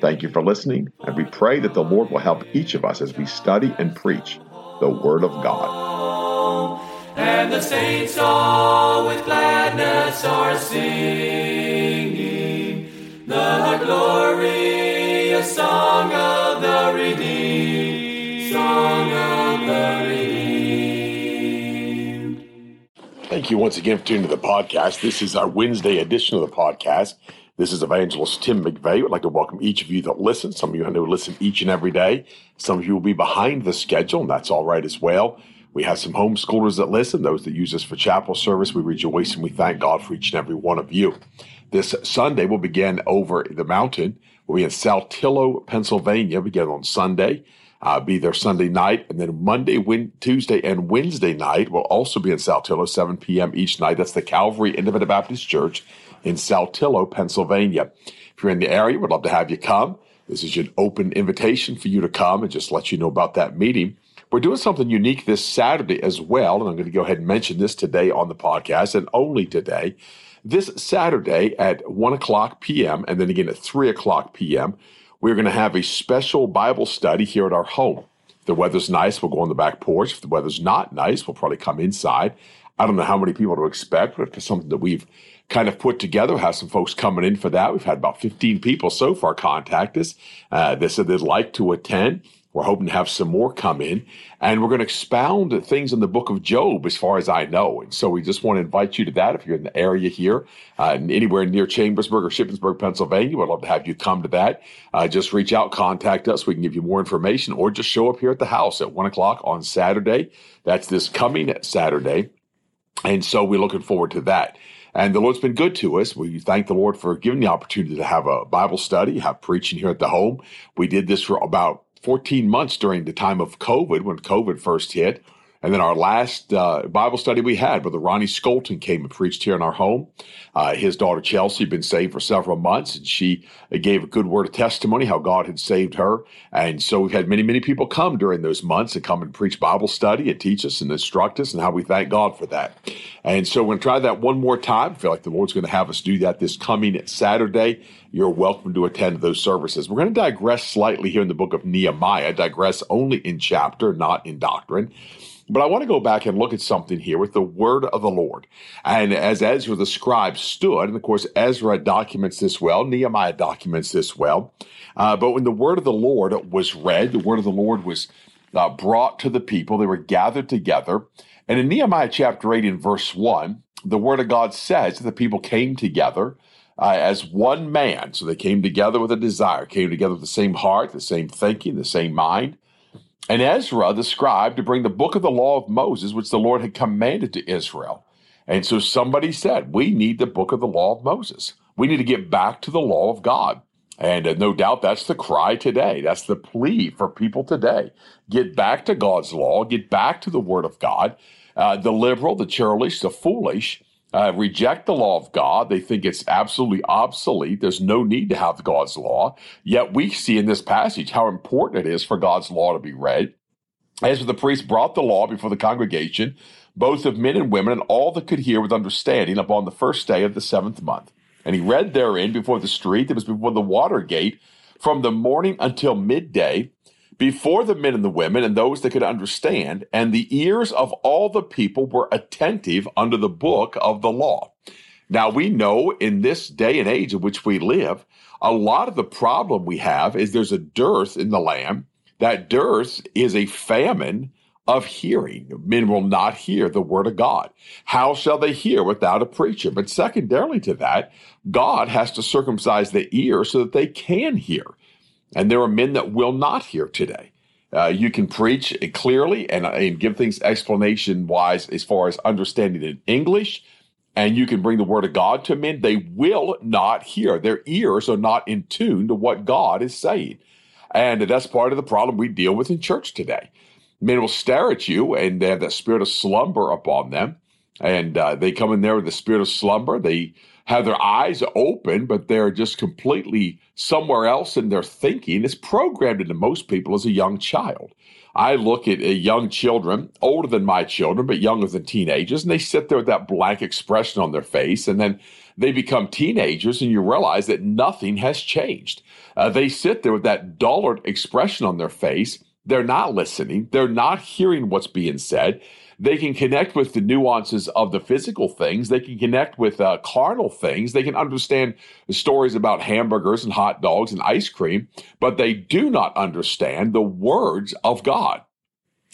Thank you for listening, and we pray that the Lord will help each of us as we study and preach the Word of God. And the saints all with gladness are singing the glorious song of the redeemed, song of the redeemed. Thank you once again for tuning to the podcast. This is our Wednesday edition of the podcast. This is Evangelist Tim McVeigh. I'd like to welcome each of you that listen. Some of you I know listen each and every day. Some of you will be behind the schedule, and that's all right as well. We have some homeschoolers that listen, those that use us for chapel service. We rejoice and we thank God for each and every one of you. This Sunday, we'll begin over the mountain. We'll be in Saltillo, Pennsylvania, begin on Sunday. Uh, be there Sunday night, and then Monday, win- Tuesday, and Wednesday night will also be in Saltillo, 7 p.m. each night. That's the Calvary Independent Baptist Church in Saltillo, Pennsylvania. If you're in the area, we'd love to have you come. This is an open invitation for you to come and just let you know about that meeting. We're doing something unique this Saturday as well, and I'm going to go ahead and mention this today on the podcast and only today. This Saturday at 1 o'clock p.m. and then again at 3 o'clock p.m., we're going to have a special Bible study here at our home. If the weather's nice, we'll go on the back porch. If the weather's not nice, we'll probably come inside. I don't know how many people to expect, but it's something that we've kind of put together. Have some folks coming in for that. We've had about 15 people so far contact us. Uh, they said they'd like to attend. We're hoping to have some more come in, and we're going to expound things in the book of Job, as far as I know. And so we just want to invite you to that. If you're in the area here, uh, anywhere near Chambersburg or Shippensburg, Pennsylvania, we'd love to have you come to that. Uh, just reach out, contact us. We can give you more information, or just show up here at the house at one o'clock on Saturday. That's this coming Saturday. And so we're looking forward to that. And the Lord's been good to us. We thank the Lord for giving the opportunity to have a Bible study, have preaching here at the home. We did this for about 14 months during the time of COVID, when COVID first hit. And then our last uh, Bible study we had, Brother Ronnie Skolton came and preached here in our home. Uh, his daughter Chelsea had been saved for several months, and she gave a good word of testimony how God had saved her. And so we've had many, many people come during those months and come and preach Bible study and teach us and instruct us, and how we thank God for that. And so we're going to try that one more time. I feel like the Lord's going to have us do that this coming Saturday. You're welcome to attend those services. We're going to digress slightly here in the book of Nehemiah, digress only in chapter, not in doctrine. But I want to go back and look at something here with the word of the Lord. And as Ezra the scribe stood, and of course, Ezra documents this well, Nehemiah documents this well. Uh, but when the word of the Lord was read, the word of the Lord was uh, brought to the people, they were gathered together. And in Nehemiah chapter 8, in verse 1, the word of God says that the people came together uh, as one man. So they came together with a desire, came together with the same heart, the same thinking, the same mind and Ezra, the scribe, to bring the book of the law of Moses, which the Lord had commanded to Israel. And so somebody said, We need the book of the law of Moses. We need to get back to the law of God. And uh, no doubt that's the cry today. That's the plea for people today. Get back to God's law, get back to the word of God. Uh, the liberal, the churlish, the foolish uh, reject the law of God. They think it's absolutely obsolete. There's no need to have God's law. Yet we see in this passage how important it is for God's law to be read. As the priest brought the law before the congregation, both of men and women, and all that could hear with understanding upon the first day of the seventh month. And he read therein before the street that was before the water gate from the morning until midday before the men and the women and those that could understand, and the ears of all the people were attentive under the book of the law. Now we know in this day and age in which we live, a lot of the problem we have is there's a dearth in the land. That dearth is a famine of hearing. Men will not hear the word of God. How shall they hear without a preacher? But secondarily to that, God has to circumcise the ear so that they can hear. And there are men that will not hear today. Uh, you can preach clearly and, and give things explanation wise as far as understanding in English, and you can bring the word of God to men. They will not hear. Their ears are not in tune to what God is saying. And that's part of the problem we deal with in church today. Men will stare at you and they have that spirit of slumber upon them. And uh, they come in there with the spirit of slumber. They have their eyes open, but they're just completely somewhere else in their thinking. It's programmed into most people as a young child. I look at young children, older than my children, but younger than teenagers, and they sit there with that blank expression on their face. And then they become teenagers, and you realize that nothing has changed. Uh, they sit there with that dullard expression on their face. They're not listening, they're not hearing what's being said. They can connect with the nuances of the physical things. They can connect with uh, carnal things. They can understand the stories about hamburgers and hot dogs and ice cream, but they do not understand the words of God.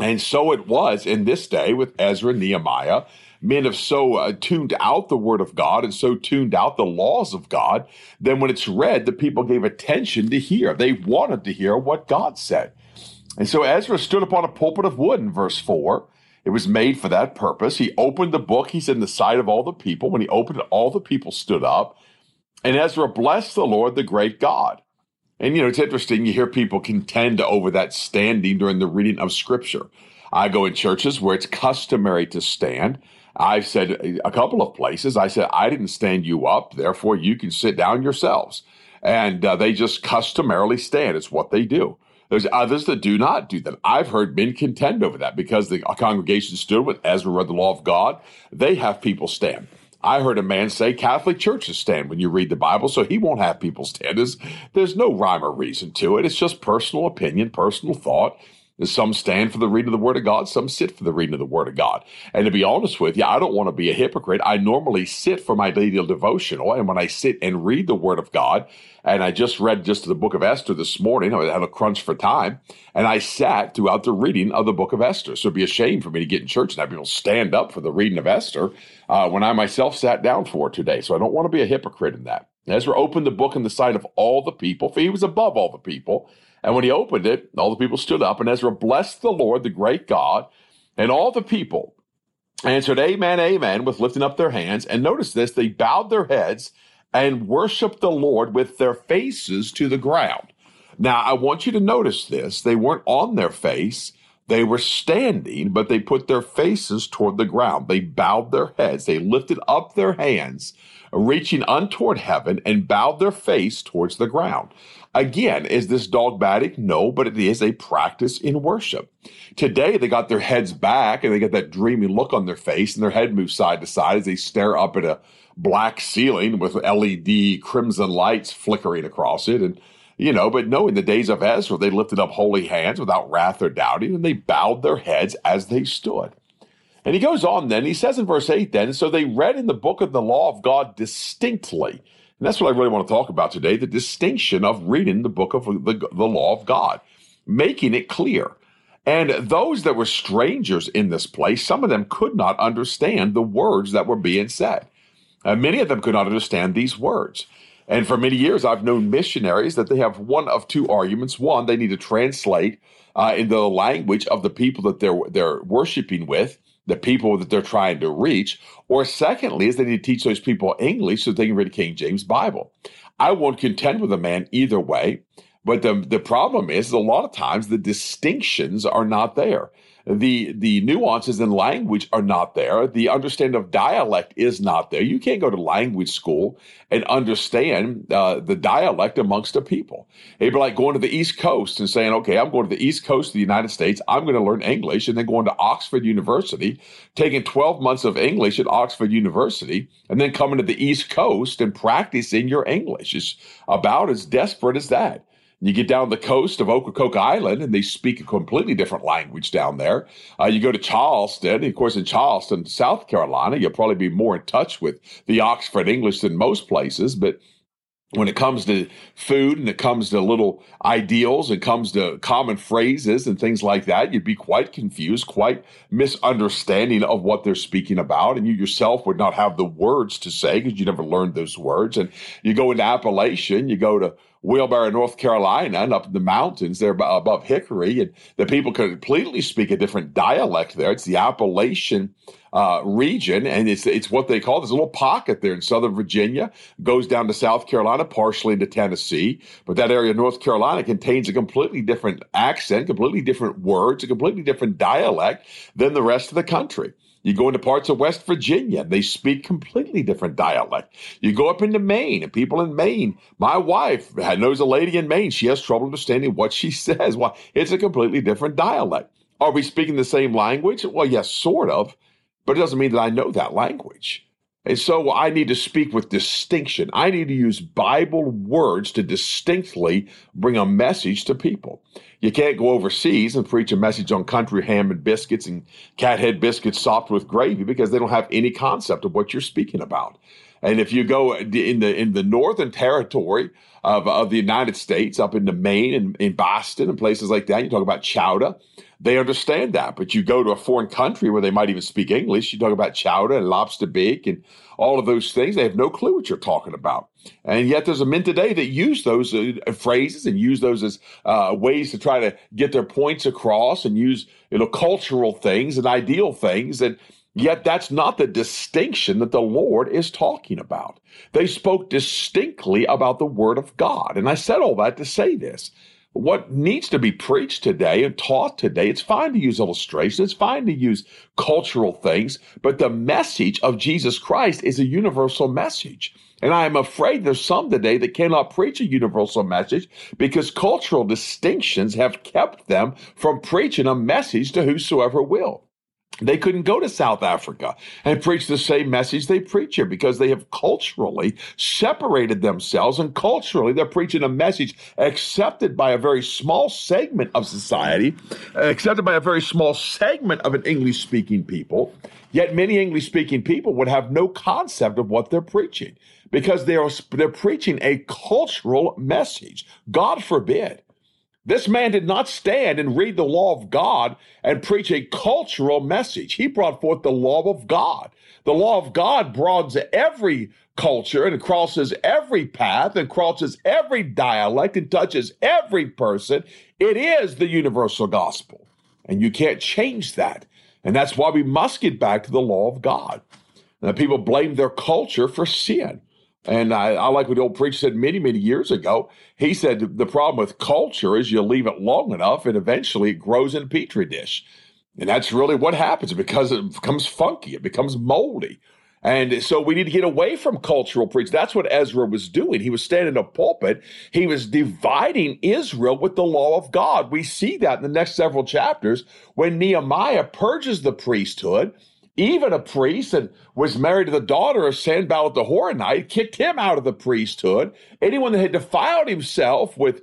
And so it was in this day with Ezra and Nehemiah. Men have so uh, tuned out the word of God and so tuned out the laws of God, then when it's read, the people gave attention to hear. They wanted to hear what God said. And so Ezra stood upon a pulpit of wood in verse 4 it was made for that purpose. He opened the book. He's in the sight of all the people. When he opened it, all the people stood up. And Ezra blessed the Lord, the great God. And, you know, it's interesting. You hear people contend over that standing during the reading of Scripture. I go in churches where it's customary to stand. I've said a couple of places, I said, I didn't stand you up, therefore you can sit down yourselves. And uh, they just customarily stand. It's what they do. There's others that do not do that. I've heard men contend over that because the congregation stood with Ezra read the law of God. They have people stand. I heard a man say Catholic churches stand when you read the Bible, so he won't have people stand. There's, there's no rhyme or reason to it. It's just personal opinion, personal thought. Some stand for the reading of the Word of God, some sit for the reading of the Word of God. And to be honest with you, I don't want to be a hypocrite. I normally sit for my daily devotional, and when I sit and read the Word of God, and I just read just the book of Esther this morning, I had a crunch for time, and I sat throughout the reading of the book of Esther. So it'd be a shame for me to get in church and have people stand up for the reading of Esther uh, when I myself sat down for it today. So I don't want to be a hypocrite in that. Ezra opened the book in the sight of all the people, for he was above all the people. And when he opened it, all the people stood up, and Ezra blessed the Lord, the great God, and all the people answered, Amen, Amen, with lifting up their hands. And notice this they bowed their heads and worshiped the Lord with their faces to the ground. Now, I want you to notice this. They weren't on their face, they were standing, but they put their faces toward the ground. They bowed their heads, they lifted up their hands, reaching untoward heaven, and bowed their face towards the ground. Again, is this dogmatic? No, but it is a practice in worship. Today, they got their heads back and they got that dreamy look on their face, and their head moves side to side as they stare up at a black ceiling with LED crimson lights flickering across it. And, you know, but no, in the days of Ezra, they lifted up holy hands without wrath or doubting, and they bowed their heads as they stood. And he goes on then, he says in verse 8 then, so they read in the book of the law of God distinctly and that's what I really want to talk about today the distinction of reading the book of the, the law of God, making it clear. And those that were strangers in this place, some of them could not understand the words that were being said. Many of them could not understand these words. And for many years, I've known missionaries that they have one of two arguments. One, they need to translate uh, in the language of the people that they're they're worshiping with, the people that they're trying to reach. Or secondly, is they need to teach those people English so they can read the King James Bible. I won't contend with a man either way. But the, the problem is a lot of times the distinctions are not there the the nuances in language are not there. The understanding of dialect is not there. You can't go to language school and understand uh, the dialect amongst the people. It'd be like going to the east coast and saying okay i'm going to the east coast of the united states. I'm going to learn english and then going to oxford university taking 12 months of english at oxford university and then coming to the east coast and practicing your english. Is about as desperate as that you get down the coast of Ocracoke Island, and they speak a completely different language down there. Uh, you go to Charleston, of course, in Charleston, South Carolina, you'll probably be more in touch with the Oxford English than most places. But when it comes to food and it comes to little ideals, and comes to common phrases and things like that, you'd be quite confused, quite misunderstanding of what they're speaking about. And you yourself would not have the words to say because you never learned those words. And you go into Appalachian, you go to Wilkesboro, North Carolina, and up in the mountains there above Hickory, and the people completely speak a different dialect there. It's the Appalachian uh, region, and it's it's what they call this little pocket there in Southern Virginia, goes down to South Carolina, partially into Tennessee. But that area of North Carolina contains a completely different accent, completely different words, a completely different dialect than the rest of the country. You go into parts of West Virginia, they speak completely different dialect. You go up into Maine, and people in Maine, my wife knows a lady in Maine. She has trouble understanding what she says. Why? It's a completely different dialect. Are we speaking the same language? Well, yes, sort of, but it doesn't mean that I know that language. And so I need to speak with distinction. I need to use Bible words to distinctly bring a message to people. You can't go overseas and preach a message on country ham and biscuits and cathead biscuits sopped with gravy because they don't have any concept of what you're speaking about. And if you go in the in the northern territory of, of the United States, up into Maine and in Boston and places like that, you talk about chowder, they understand that. But you go to a foreign country where they might even speak English, you talk about chowder and lobster beak and all of those things. They have no clue what you're talking about. And yet there's a men today that use those uh, phrases and use those as uh, ways to try to get their points across and use you know cultural things and ideal things and Yet that's not the distinction that the Lord is talking about. They spoke distinctly about the Word of God. And I said all that to say this. What needs to be preached today and taught today, it's fine to use illustrations, it's fine to use cultural things, but the message of Jesus Christ is a universal message. And I am afraid there's some today that cannot preach a universal message because cultural distinctions have kept them from preaching a message to whosoever will. They couldn't go to South Africa and preach the same message they preach here because they have culturally separated themselves and culturally they're preaching a message accepted by a very small segment of society, accepted by a very small segment of an English speaking people. Yet many English speaking people would have no concept of what they're preaching because they're, they're preaching a cultural message. God forbid this man did not stand and read the law of God and preach a cultural message. He brought forth the law of God. The law of God broadens every culture and crosses every path and crosses every dialect and touches every person. It is the universal gospel. And you can't change that. And that's why we must get back to the law of God. Now, people blame their culture for sin. And I, I, like what the old preacher said many, many years ago. He said the problem with culture is you leave it long enough and eventually it grows in a petri dish. And that's really what happens because it becomes funky, it becomes moldy. And so we need to get away from cultural preach. That's what Ezra was doing. He was standing in a pulpit. He was dividing Israel with the law of God. We see that in the next several chapters when Nehemiah purges the priesthood even a priest and was married to the daughter of Sanballat the Horonite, kicked him out of the priesthood. Anyone that had defiled himself with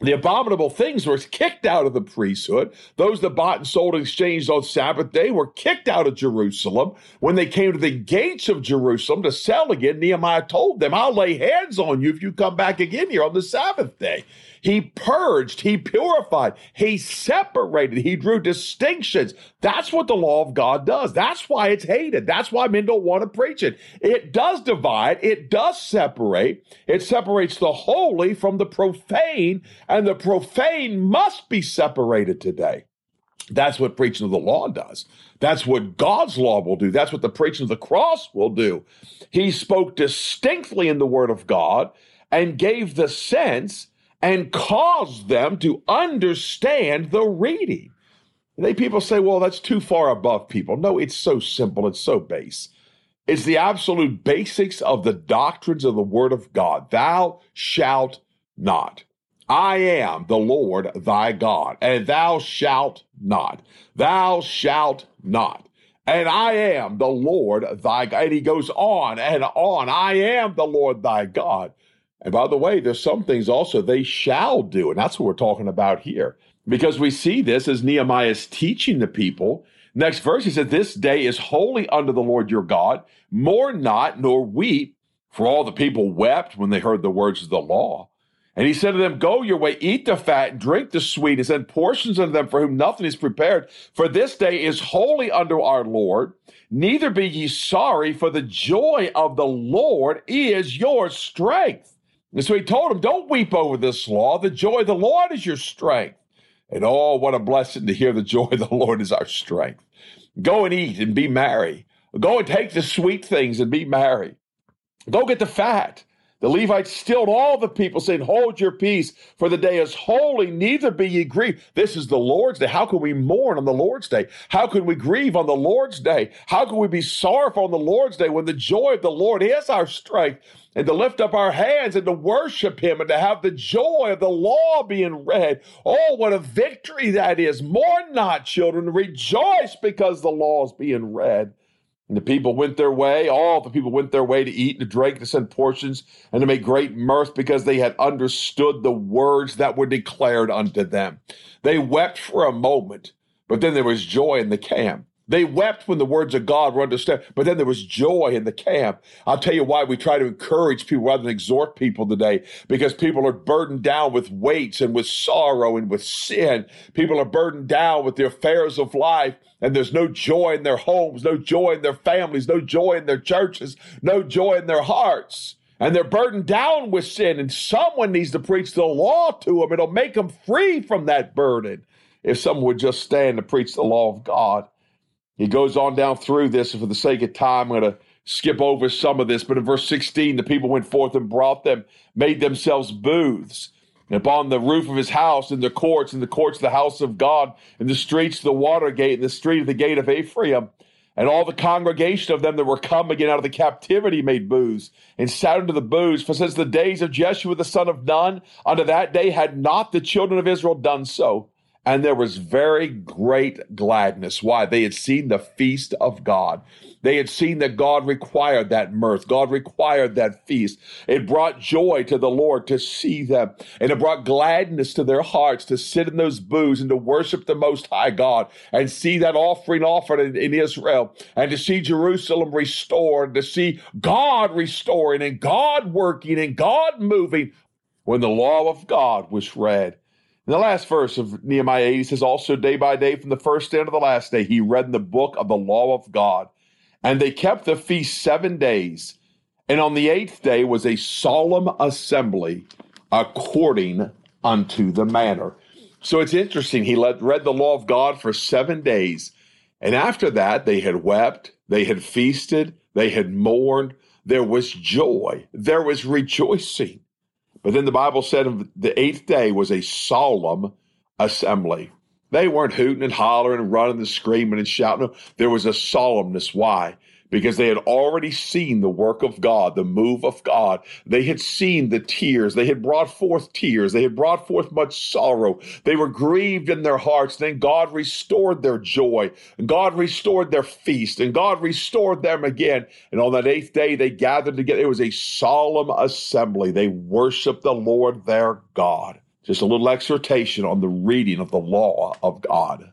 the abominable things were kicked out of the priesthood. Those that bought and sold and exchanged on Sabbath day were kicked out of Jerusalem. When they came to the gates of Jerusalem to sell again, Nehemiah told them, I'll lay hands on you if you come back again here on the Sabbath day. He purged, he purified, he separated, he drew distinctions. That's what the law of God does. That's why it's hated. That's why men don't want to preach it. It does divide, it does separate. It separates the holy from the profane, and the profane must be separated today. That's what preaching of the law does. That's what God's law will do. That's what the preaching of the cross will do. He spoke distinctly in the word of God and gave the sense and caused them to understand the reading. They people say, well, that's too far above people. No, it's so simple, it's so base. It's the absolute basics of the doctrines of the Word of God. Thou shalt not. I am the Lord thy God, and thou shalt not. Thou shalt not. And I am the Lord thy God. And he goes on and on. I am the Lord thy God. And by the way, there's some things also they shall do. And that's what we're talking about here. Because we see this as Nehemiah is teaching the people. Next verse, he said, This day is holy unto the Lord your God. Mourn not, nor weep, for all the people wept when they heard the words of the law. And he said to them, Go your way, eat the fat, drink the sweet, and send portions unto them for whom nothing is prepared. For this day is holy unto our Lord. Neither be ye sorry, for the joy of the Lord is your strength. And so he told him, Don't weep over this law. The joy of the Lord is your strength. And oh, what a blessing to hear the joy of the Lord is our strength. Go and eat and be merry. Go and take the sweet things and be merry. Go get the fat. The Levites stilled all the people, saying, Hold your peace, for the day is holy, neither be ye grieved. This is the Lord's day. How can we mourn on the Lord's day? How can we grieve on the Lord's day? How can we be sorrowful on the Lord's day when the joy of the Lord is our strength? And to lift up our hands and to worship Him and to have the joy of the law being read. Oh, what a victory that is. Mourn not, children. Rejoice because the law is being read. And the people went their way, all the people went their way to eat and to drink, to send portions, and to make great mirth because they had understood the words that were declared unto them. They wept for a moment, but then there was joy in the camp. They wept when the words of God were understood, but then there was joy in the camp. I'll tell you why we try to encourage people rather than exhort people today, because people are burdened down with weights and with sorrow and with sin. People are burdened down with the affairs of life, and there's no joy in their homes, no joy in their families, no joy in their churches, no joy in their hearts. And they're burdened down with sin, and someone needs to preach the law to them. It'll make them free from that burden if someone would just stand to preach the law of God. He goes on down through this, and for the sake of time, I'm going to skip over some of this. But in verse 16, the people went forth and brought them, made themselves booths. Upon the roof of his house, in the courts, in the courts of the house of God, in the streets of the water gate, in the street of the gate of Ephraim, and all the congregation of them that were come again out of the captivity made booths, and sat under the booths. For since the days of Jeshua the son of Nun, unto that day had not the children of Israel done so. And there was very great gladness. Why? They had seen the feast of God. They had seen that God required that mirth. God required that feast. It brought joy to the Lord to see them. And it brought gladness to their hearts to sit in those booths and to worship the Most High God and see that offering offered in, in Israel and to see Jerusalem restored, to see God restoring and God working and God moving when the law of God was read. The last verse of Nehemiah 8, he says, Also day by day, from the first day to the last day, he read in the book of the law of God. And they kept the feast seven days. And on the eighth day was a solemn assembly according unto the manner. So it's interesting. He read the law of God for seven days. And after that, they had wept, they had feasted, they had mourned. There was joy, there was rejoicing. But then the Bible said the eighth day was a solemn assembly. They weren't hooting and hollering and running and screaming and shouting. There was a solemnness. Why? Because they had already seen the work of God, the move of God. They had seen the tears. They had brought forth tears. They had brought forth much sorrow. They were grieved in their hearts. Then God restored their joy. And God restored their feast. And God restored them again. And on that eighth day, they gathered together. It was a solemn assembly. They worshiped the Lord their God. Just a little exhortation on the reading of the law of God.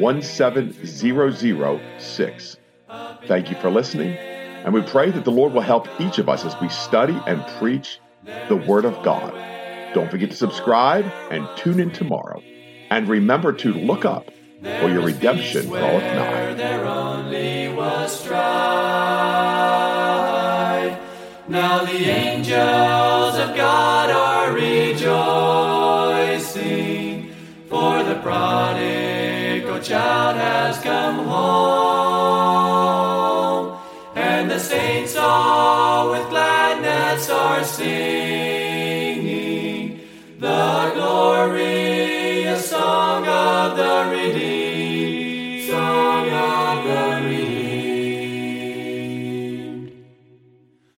17006. Thank you for listening, and we pray that the Lord will help each of us as we study and preach the Word of God. Don't forget to subscribe and tune in tomorrow. And remember to look up, for your redemption draweth nigh. There only was strife. Now the angels of God are rejoicing for the prodigal child has come home, and the saints all with gladness are singing the glorious song of the.